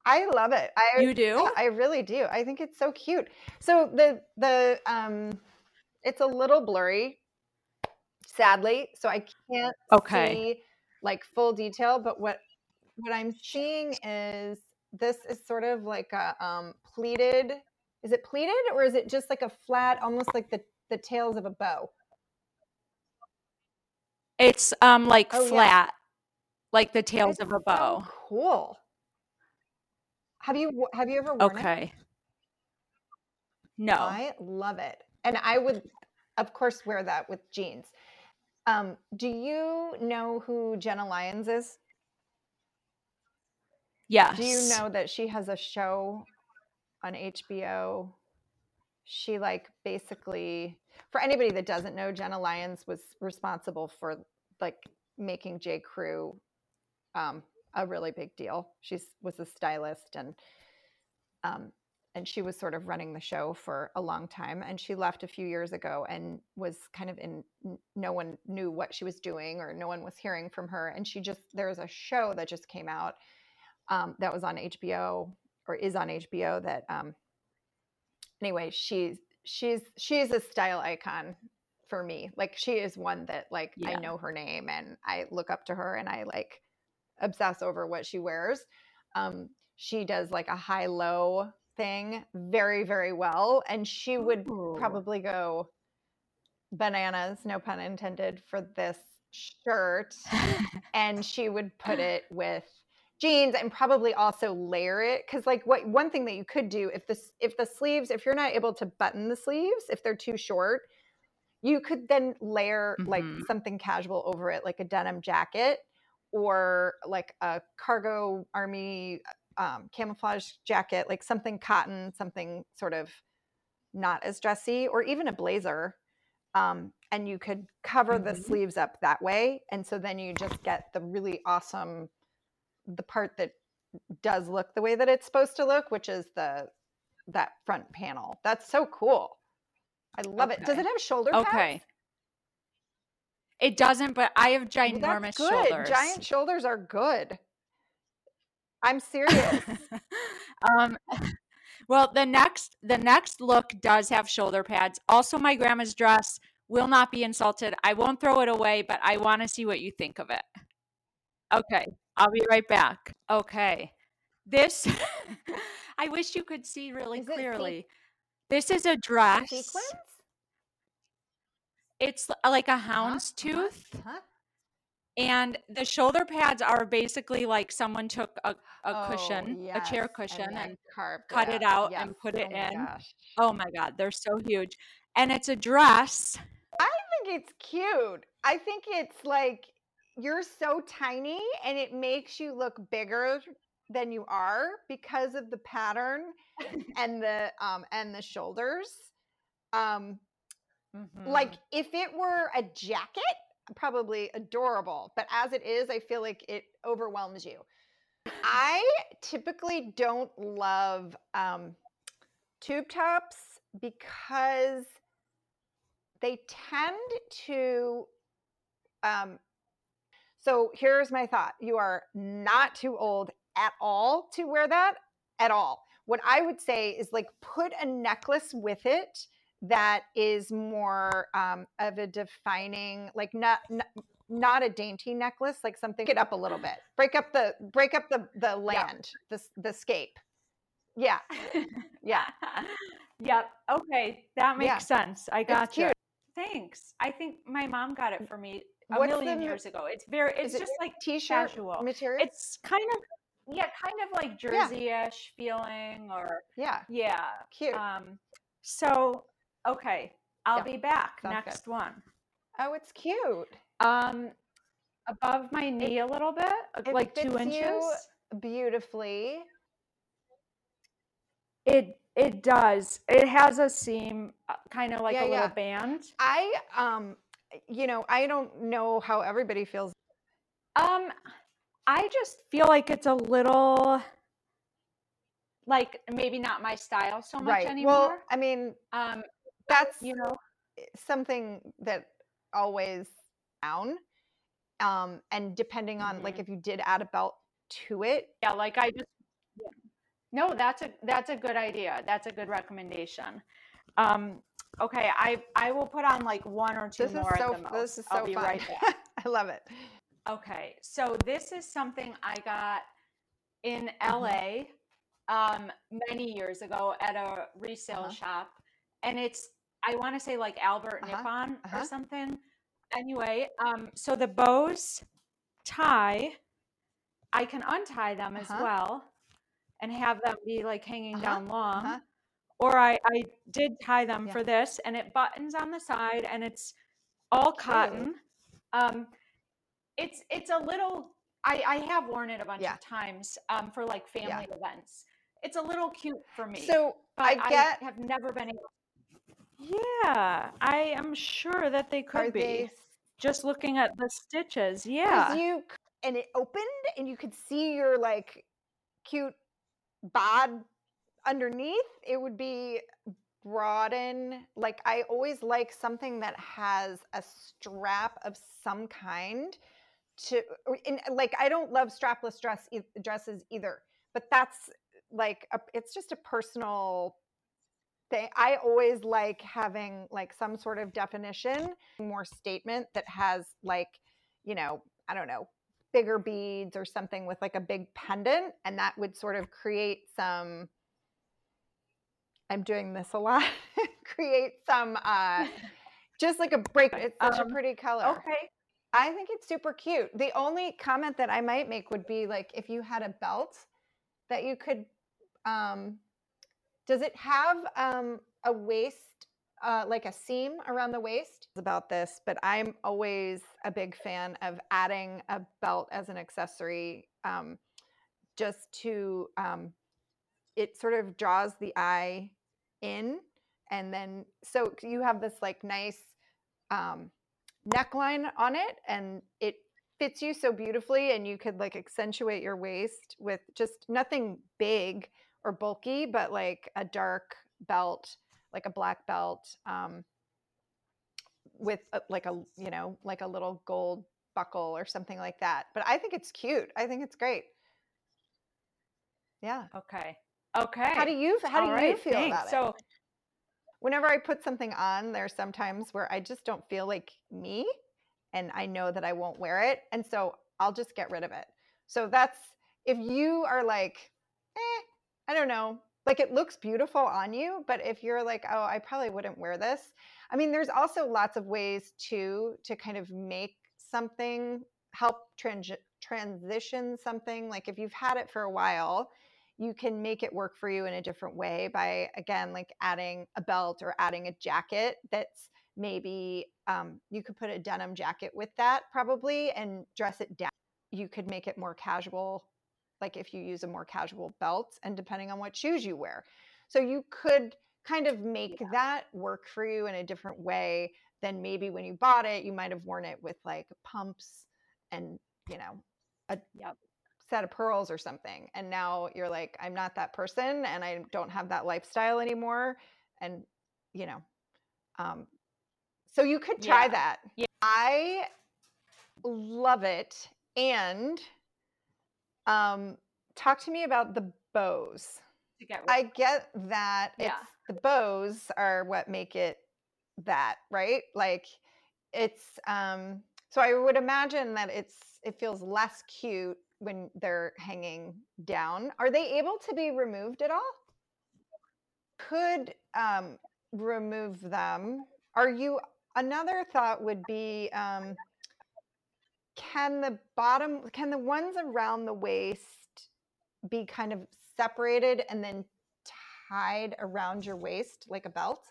I love it. I you do? I really do. I think it's so cute. So the the um, it's a little blurry, sadly. So I can't okay. see like full detail. But what what I'm seeing is this is sort of like a um, pleated. Is it pleated or is it just like a flat, almost like the the tails of a bow? It's um like oh, flat, yeah. like the tails it's of a bow. Cool. Have you have you ever worn okay. it? No. I love it. And I would of course wear that with jeans. Um, do you know who Jenna Lyons is? Yes. Do you know that she has a show on HBO? She like basically for anybody that doesn't know, Jenna Lyons was responsible for like making J. Crew um, a really big deal. She was a stylist and um, and she was sort of running the show for a long time and she left a few years ago and was kind of in no one knew what she was doing or no one was hearing from her and she just there's a show that just came out um, that was on HBO or is on HBO that um, anyway, she's she's she's a style icon for me. Like she is one that like yeah. I know her name and I look up to her and I like obsess over what she wears. Um, she does like a high low thing very, very well. And she would Ooh. probably go bananas, no pun intended, for this shirt. [LAUGHS] and she would put it with jeans and probably also layer it because like what one thing that you could do if this if the sleeves if you're not able to button the sleeves if they're too short you could then layer like Mhm. something casual over it like a denim jacket or like a cargo army um, camouflage jacket like something cotton something sort of not as dressy or even a blazer um, and you could cover the Mhm. sleeves up that way and so then you just get the really awesome the part that does look the way that it's supposed to look which is the that front panel. That's so cool. I love it. Does it have shoulder pads? Okay. It doesn't, but I have Well, ginormous that's good. shoulders. giant shoulders are good. I'm serious. [LAUGHS] Um [LAUGHS] well the next the next look does have shoulder pads. Also my grandma's dress will not be insulted. I won't throw it away but i want to see what you think of it. Okay i'll be right back. Okay. This [LAUGHS] i wish you could see really Is clearly. This is a dress sequins it's like a Uh-huh, hound's uh-huh, tooth uh-huh. and the shoulder pads are basically like someone took a, a cushion Oh, a chair cushion and carved cut it out Yes. and put it oh in. gosh. Oh my God, they're so huge. And it's a dress. I think it's cute. I think it's like you're so tiny and it makes you look bigger than you are because of the pattern and the um and the shoulders. Um like Mm. if it were a jacket, probably adorable, but as it is, I feel like it overwhelms you. I typically don't love um tube tops because they tend to um so here's my thought you are not too old at all to wear that at all what i would say is like put a necklace with it that is more um, of a defining like not, not not a dainty necklace like something get up a little bit break up the break up the the land the the scape yeah [LAUGHS] yeah yep. Okay. That makes Yeah. sense. I got you. cute. Thanks. I think my mom got it for me a What's million the- years ago. It's very, it's it just like t-shirt casual. material It's kind of, yeah, kind of like Jersey-ish feeling or, yeah yeah. cute Um, so, okay. I'll Yeah, be back. sounds good. Next one. oh it's cute Um, above my knee a little bit, uh, it like two inches. you beautifully It it does. It has a seam, kind of like Yeah, a little yeah. band. I um you know, I don't know how everybody feels. Um, I just feel like it's a little, like maybe not my style so much right. anymore. Well, I mean, um, that's you know, something that always down. Um and depending on like Mhm. if you did add a belt to it, yeah, like I just. yeah. No, that's a that's a good idea. That's a good recommendation. Um, okay, I I will put on like one or two this is so at the most. this is I'll so be fun. right [LAUGHS] back. I love it. Okay, so this is something I got in Mm-hmm. LA um, many years ago at a resale Uh-huh. shop, and it's I want to say like Albert Uh-huh, Nipon uh-huh. or something. Anyway, um, so the bows tie, I can untie them as Uh-huh. well, and have them be like hanging Uh-huh, down long. uh-huh. Or I I did tie them Yeah. for this, and it buttons on the side, and it's all cotton. Um, it's it's a little. I I have worn it a bunch Yeah. of times um, for like Yeah. family events. It's a little cute for me. So I get have never been able. Yeah, I am sure that they could are be. they Just looking at the stitches, because yeah. you c- and it opened and you could see your like cute bod underneath it would be broaden like i always like something that has a strap of some kind to or- and uh, like i don't love strapless dress e- dresses either but that's like a, it's just a personal thing i always like having like some sort of definition more statement that has like you know i don't know bigger beads or something with like a big pendant and that would sort of create some I'm doing this a lot. [LAUGHS] Create some, uh, [LAUGHS] just like a break. It's such um, a pretty color. Okay. I think it's super cute. The only comment that I might make would be like if you had a belt that you could, um, does it have um, a waist, uh, like a seam around the waist? About this, but I'm always a big fan of adding a belt as an accessory, um, just to um, it sort of draws the eye in, and then so you have this like nice um, neckline on it, and it fits you so beautifully, and you could like accentuate your waist with just nothing big or bulky, but like a dark belt, like a black belt, um, with a, like a you know like a little gold buckle or something like that. But I think it's cute. I think it's great. Yeah. Okay. Okay. How do you how do right, you feel thanks. about it? So whenever I put something on, there's sometimes where I just don't feel like me and I know that I won't wear it. And so I'll just get rid of it. So that's if you are like, eh, I don't know, like it looks beautiful on you, but if you're like, oh, I probably wouldn't wear this. I mean, there's also lots of ways to to kind of make something help trans- transition something. Like if you've had it for a while, you can make it work for you in a different way by again like adding a belt or adding a jacket that's maybe um, you could put a denim jacket with that probably and dress it down you could make it more casual like if you use a more casual belt and depending on what shoes you wear so you could kind of make yeah. that work for you in a different way than maybe when you bought it you might have worn it with like pumps and you know a yep set of pearls or something and now you're like i'm not that person and i don't have that lifestyle anymore and you know um so you could try yeah. that yeah. i love it and um talk to me about the bows i get that yeah. the bows are what make it that right like it's um so i would imagine that it's it feels less cute when they're hanging down. Are they able to be removed at all? Could um, remove them. Are you? Another thought would be: um, Can the bottom? Can the ones around the waist be kind of separated and then tied around your waist like a belt?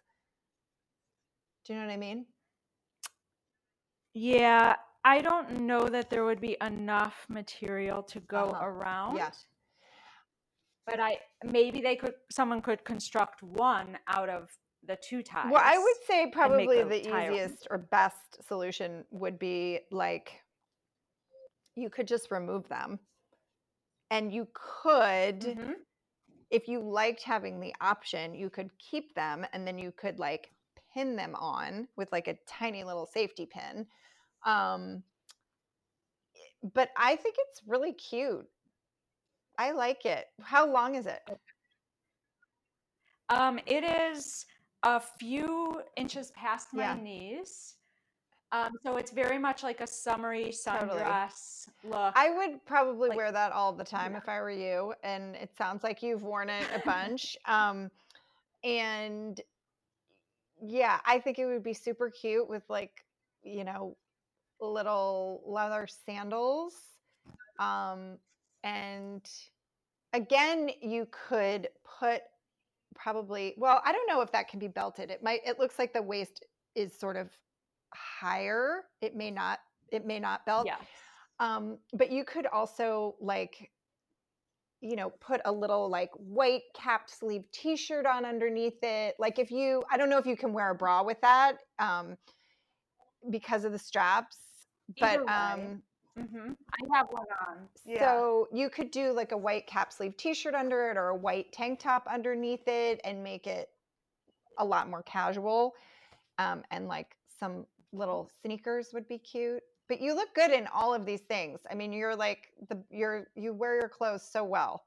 Do you know what I mean? Yeah, I don't know that there would be enough material to go Uh-huh. around. Yes. But I maybe they could someone could construct one out of the two ties. Well, I would say probably the easiest or best solution would be like you could just remove them. And you could, Mhm. if you liked having the option, you could keep them and then you could like pin them on with like a tiny little safety pin. Um, but I think it's really cute. I like it. How long is it? Um, it is a few inches past my Yeah. knees. Um, so it's very much like a summery Totally. sundress look. I would probably Like- wear that all the time Yeah. if I were you. And it sounds like you've worn it a bunch. um, and yeah, I think it would be super cute with like, you know, little leather sandals. Um, and again, you could put probably, well, I don't know if that can be belted. It might, it looks like the waist is sort of higher. It may not, it may not belt. yeah. Um, but you could also like, you know, put a little like white capped sleeve t-shirt on underneath it. Like if you, I don't know if you can wear a bra with that um, because of the straps, Either but um, hmm I have one on. Yeah. so you could do like a white cap sleeve t-shirt under it or a white tank top underneath it and make it a lot more casual. Um, and like some little sneakers would be cute. But you look good in all of these things. I mean, you're like the you're you wear your clothes so well.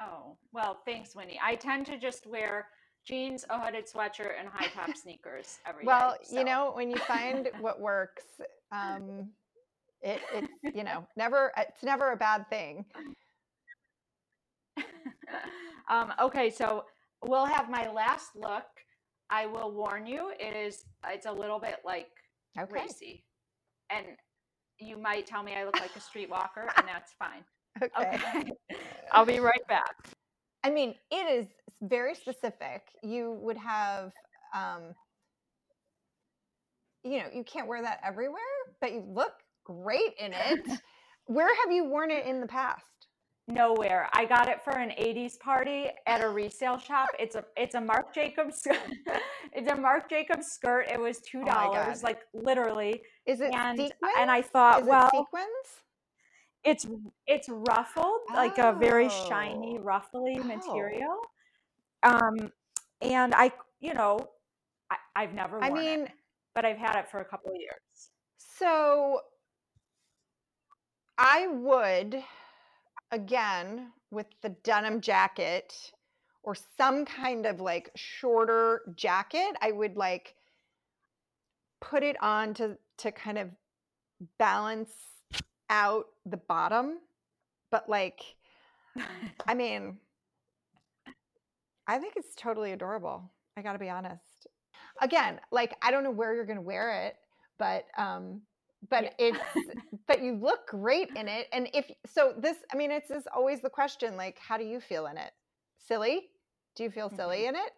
Oh, well, thanks, Winnie. I tend to just wear jeans, a hooded sweatshirt, and high top sneakers every day. Well, so- you know, when you find what works, um, it it's you know never it's never a bad thing. [LAUGHS] um, okay, so we'll have my last look. I will warn you, it is it's a little bit like Okay. racy. And you might tell me I look like a streetwalker, and [LAUGHS] that's fine. Okay. Okay. [LAUGHS] I'll be [LAUGHS] right back. I mean, it is very specific. You would have, um, you know, you can't wear that everywhere, but you look great in it. Where have you worn it in the past? Nowhere. I got it for an 80s party at a resale shop. It's a it's a Marc Jacobs [LAUGHS] it's a Marc Jacobs skirt. It was two dollars, God. like literally. Is it And sequins? and I thought, is well, it sequins? it's it's ruffled, like a very shiny, Oh. ruffly Oh. material. Um, and I, you know, I, I've never I mean, it, but I've had it for a couple of years. so I would again with the denim jacket or some kind of like shorter jacket, I would like put it on to to kind of balance out the bottom. But like, I [LAUGHS] mean, I think it's totally adorable. I got to be honest. Again, like I don't know where you're going to wear it, but um but Yeah. it's but you look great in it and if so this I mean it's is always the question like how do you feel in it? Silly? Do you feel silly in it?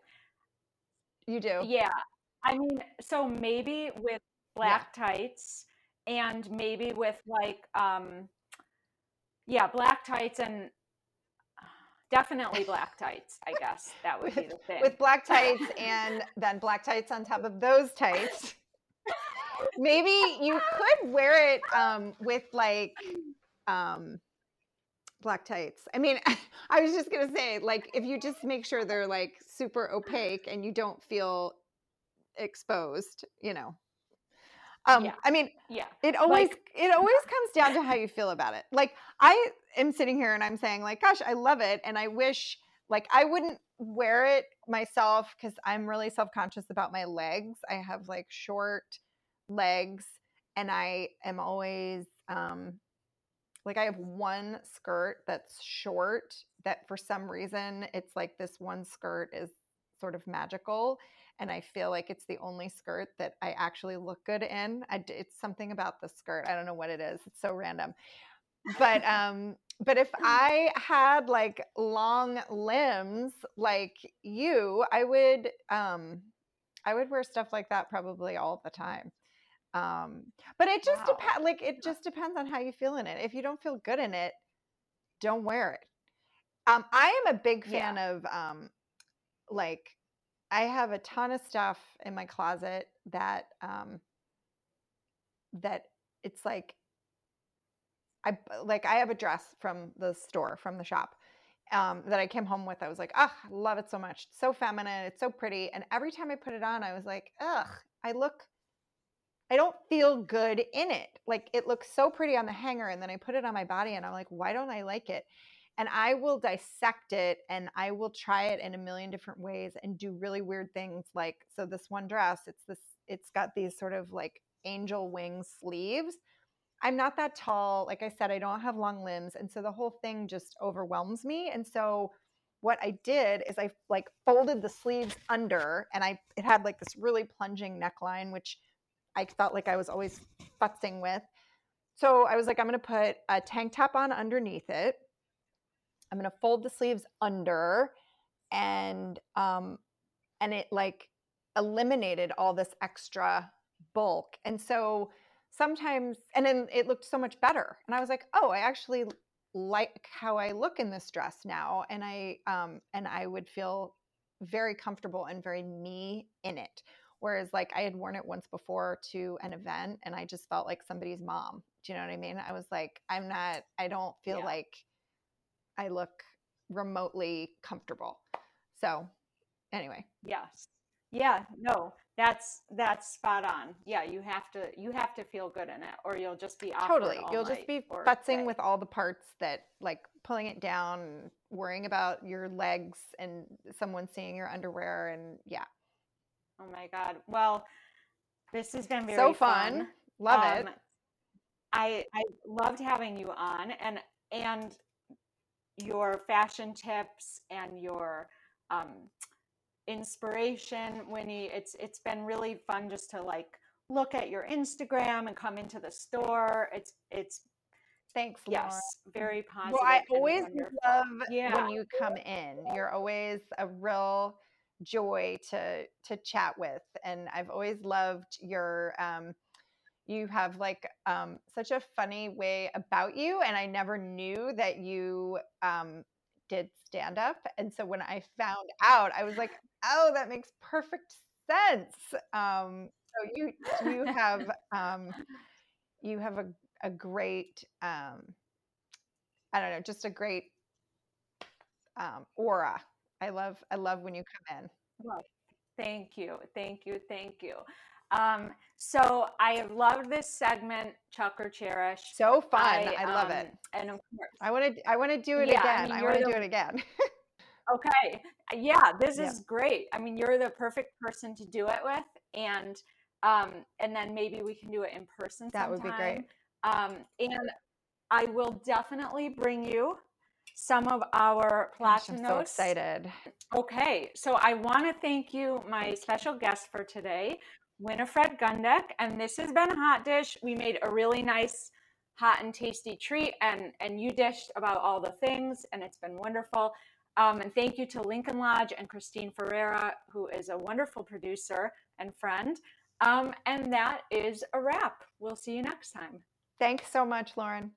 You do. Yeah. I mean, so maybe with black tights and maybe with like um yeah, black tights and definitely black tights, I guess. That would be the thing. With black [LAUGHS] tights and then black tights on top of those tights. Maybe you could wear it um, with like um, black tights. I mean, [LAUGHS] I was just gonna say, like, if you just make sure they're like super opaque and you don't feel exposed, you know. Um, Yeah. I mean, yeah. it always Like- it always comes down to how you feel about it. Like I am sitting here and I'm saying like gosh, I love it and I wish like I wouldn't wear it myself cuz I'm really self-conscious about my legs. I have like short legs and I am always um like I have one skirt that's short that for some reason it's like this one skirt is sort of magical and I feel like it's the only skirt that I actually look good in. I it's something about the skirt. I don't know what it is. It's so random. But [LAUGHS] um but if I had like long limbs like you, I would um I would wear stuff like that probably all the time. Um but it just Wow. depends like it just depends on how you feel in it. If you don't feel good in it, don't wear it. Um I am a big Yeah. fan of um like I have a ton of stuff in my closet that um that it's like i like I have a dress from the store from the shop um, that I came home with. I was like, oh, I love it so much. It's so feminine. It's so pretty. And every time I put it on, I was like, ugh, I look, I don't feel good in it. Like it looks so pretty on the hanger, and then I put it on my body, and I'm like, why don't I like it? And I will dissect it, and I will try it in a million different ways, and do really weird things. Like so, this one dress, it's this, it's got these sort of like angel wing sleeves. I'm not that tall. Like I said, I don't have long limbs. And so the whole thing just overwhelms me. And so what I did is I like folded the sleeves under and I it had like this really plunging neckline, which I felt like I was always futzing with. So I was like, I'm gonna put a tank top on underneath it. I'm gonna fold the sleeves under and um and it like eliminated all this extra bulk. And so sometimes and then it looked so much better and i was like oh i actually like how i look in this dress now and i um and i would feel very comfortable and very me in it whereas like i had worn it once before to an event and i just felt like somebody's mom do you know what i mean i was like i'm not i don't feel Yeah. like i look remotely comfortable so anyway Yes. Yeah, no. That's that's spot on. Yeah, you have to you have to feel good in it or you'll just be totally all you'll just be futzing with all the parts that like pulling it down worrying about your legs and someone seeing your underwear and yeah Oh my god. Well, this has been very so fun, love it Um, I I loved having you on and and your fashion tips and your um, inspiration, Winnie. It's it's been really fun just to like look at your Instagram and come into the store. It's it's Thanks, Lauren. yes, very positive. Well, I always wonderful. love Yeah. when you come in. You're always a real joy to to chat with, and I've always loved your. Um, you have like um, such a funny way about you, and I never knew that you um, did stand up. And so when I [LAUGHS] found out, I was like, "Oh, that makes perfect sense." Um, so you you have [LAUGHS] um, you have a a great um, I don't know, just a great um, aura. I love I love when you come in. Well, thank you, thank you, thank you. Um, so I love this segment, Chuck or Cherish. So fun. I, love um, it. And of course, I want to I want to do it Yeah, I again. mean, I, want to the- do it again. [LAUGHS] okay, yeah, this Yeah. is great. I mean, you're the perfect person to do it with, and um, and then maybe we can do it in person. That would be great. Um, and I will definitely bring you some of our Gosh, I'm so excited. Okay, so I want to thank you, my special guest for today, Winifred Gundek, and this has been a Hot Dish. We made a really nice, hot and tasty treat, and and you dished about all the things, and it's been wonderful. Um, and thank you to Lincoln Lodge and Christine Ferreira, who is a wonderful producer and friend. Um, and that is a wrap. We'll see you next time. Thanks so much, Lauren.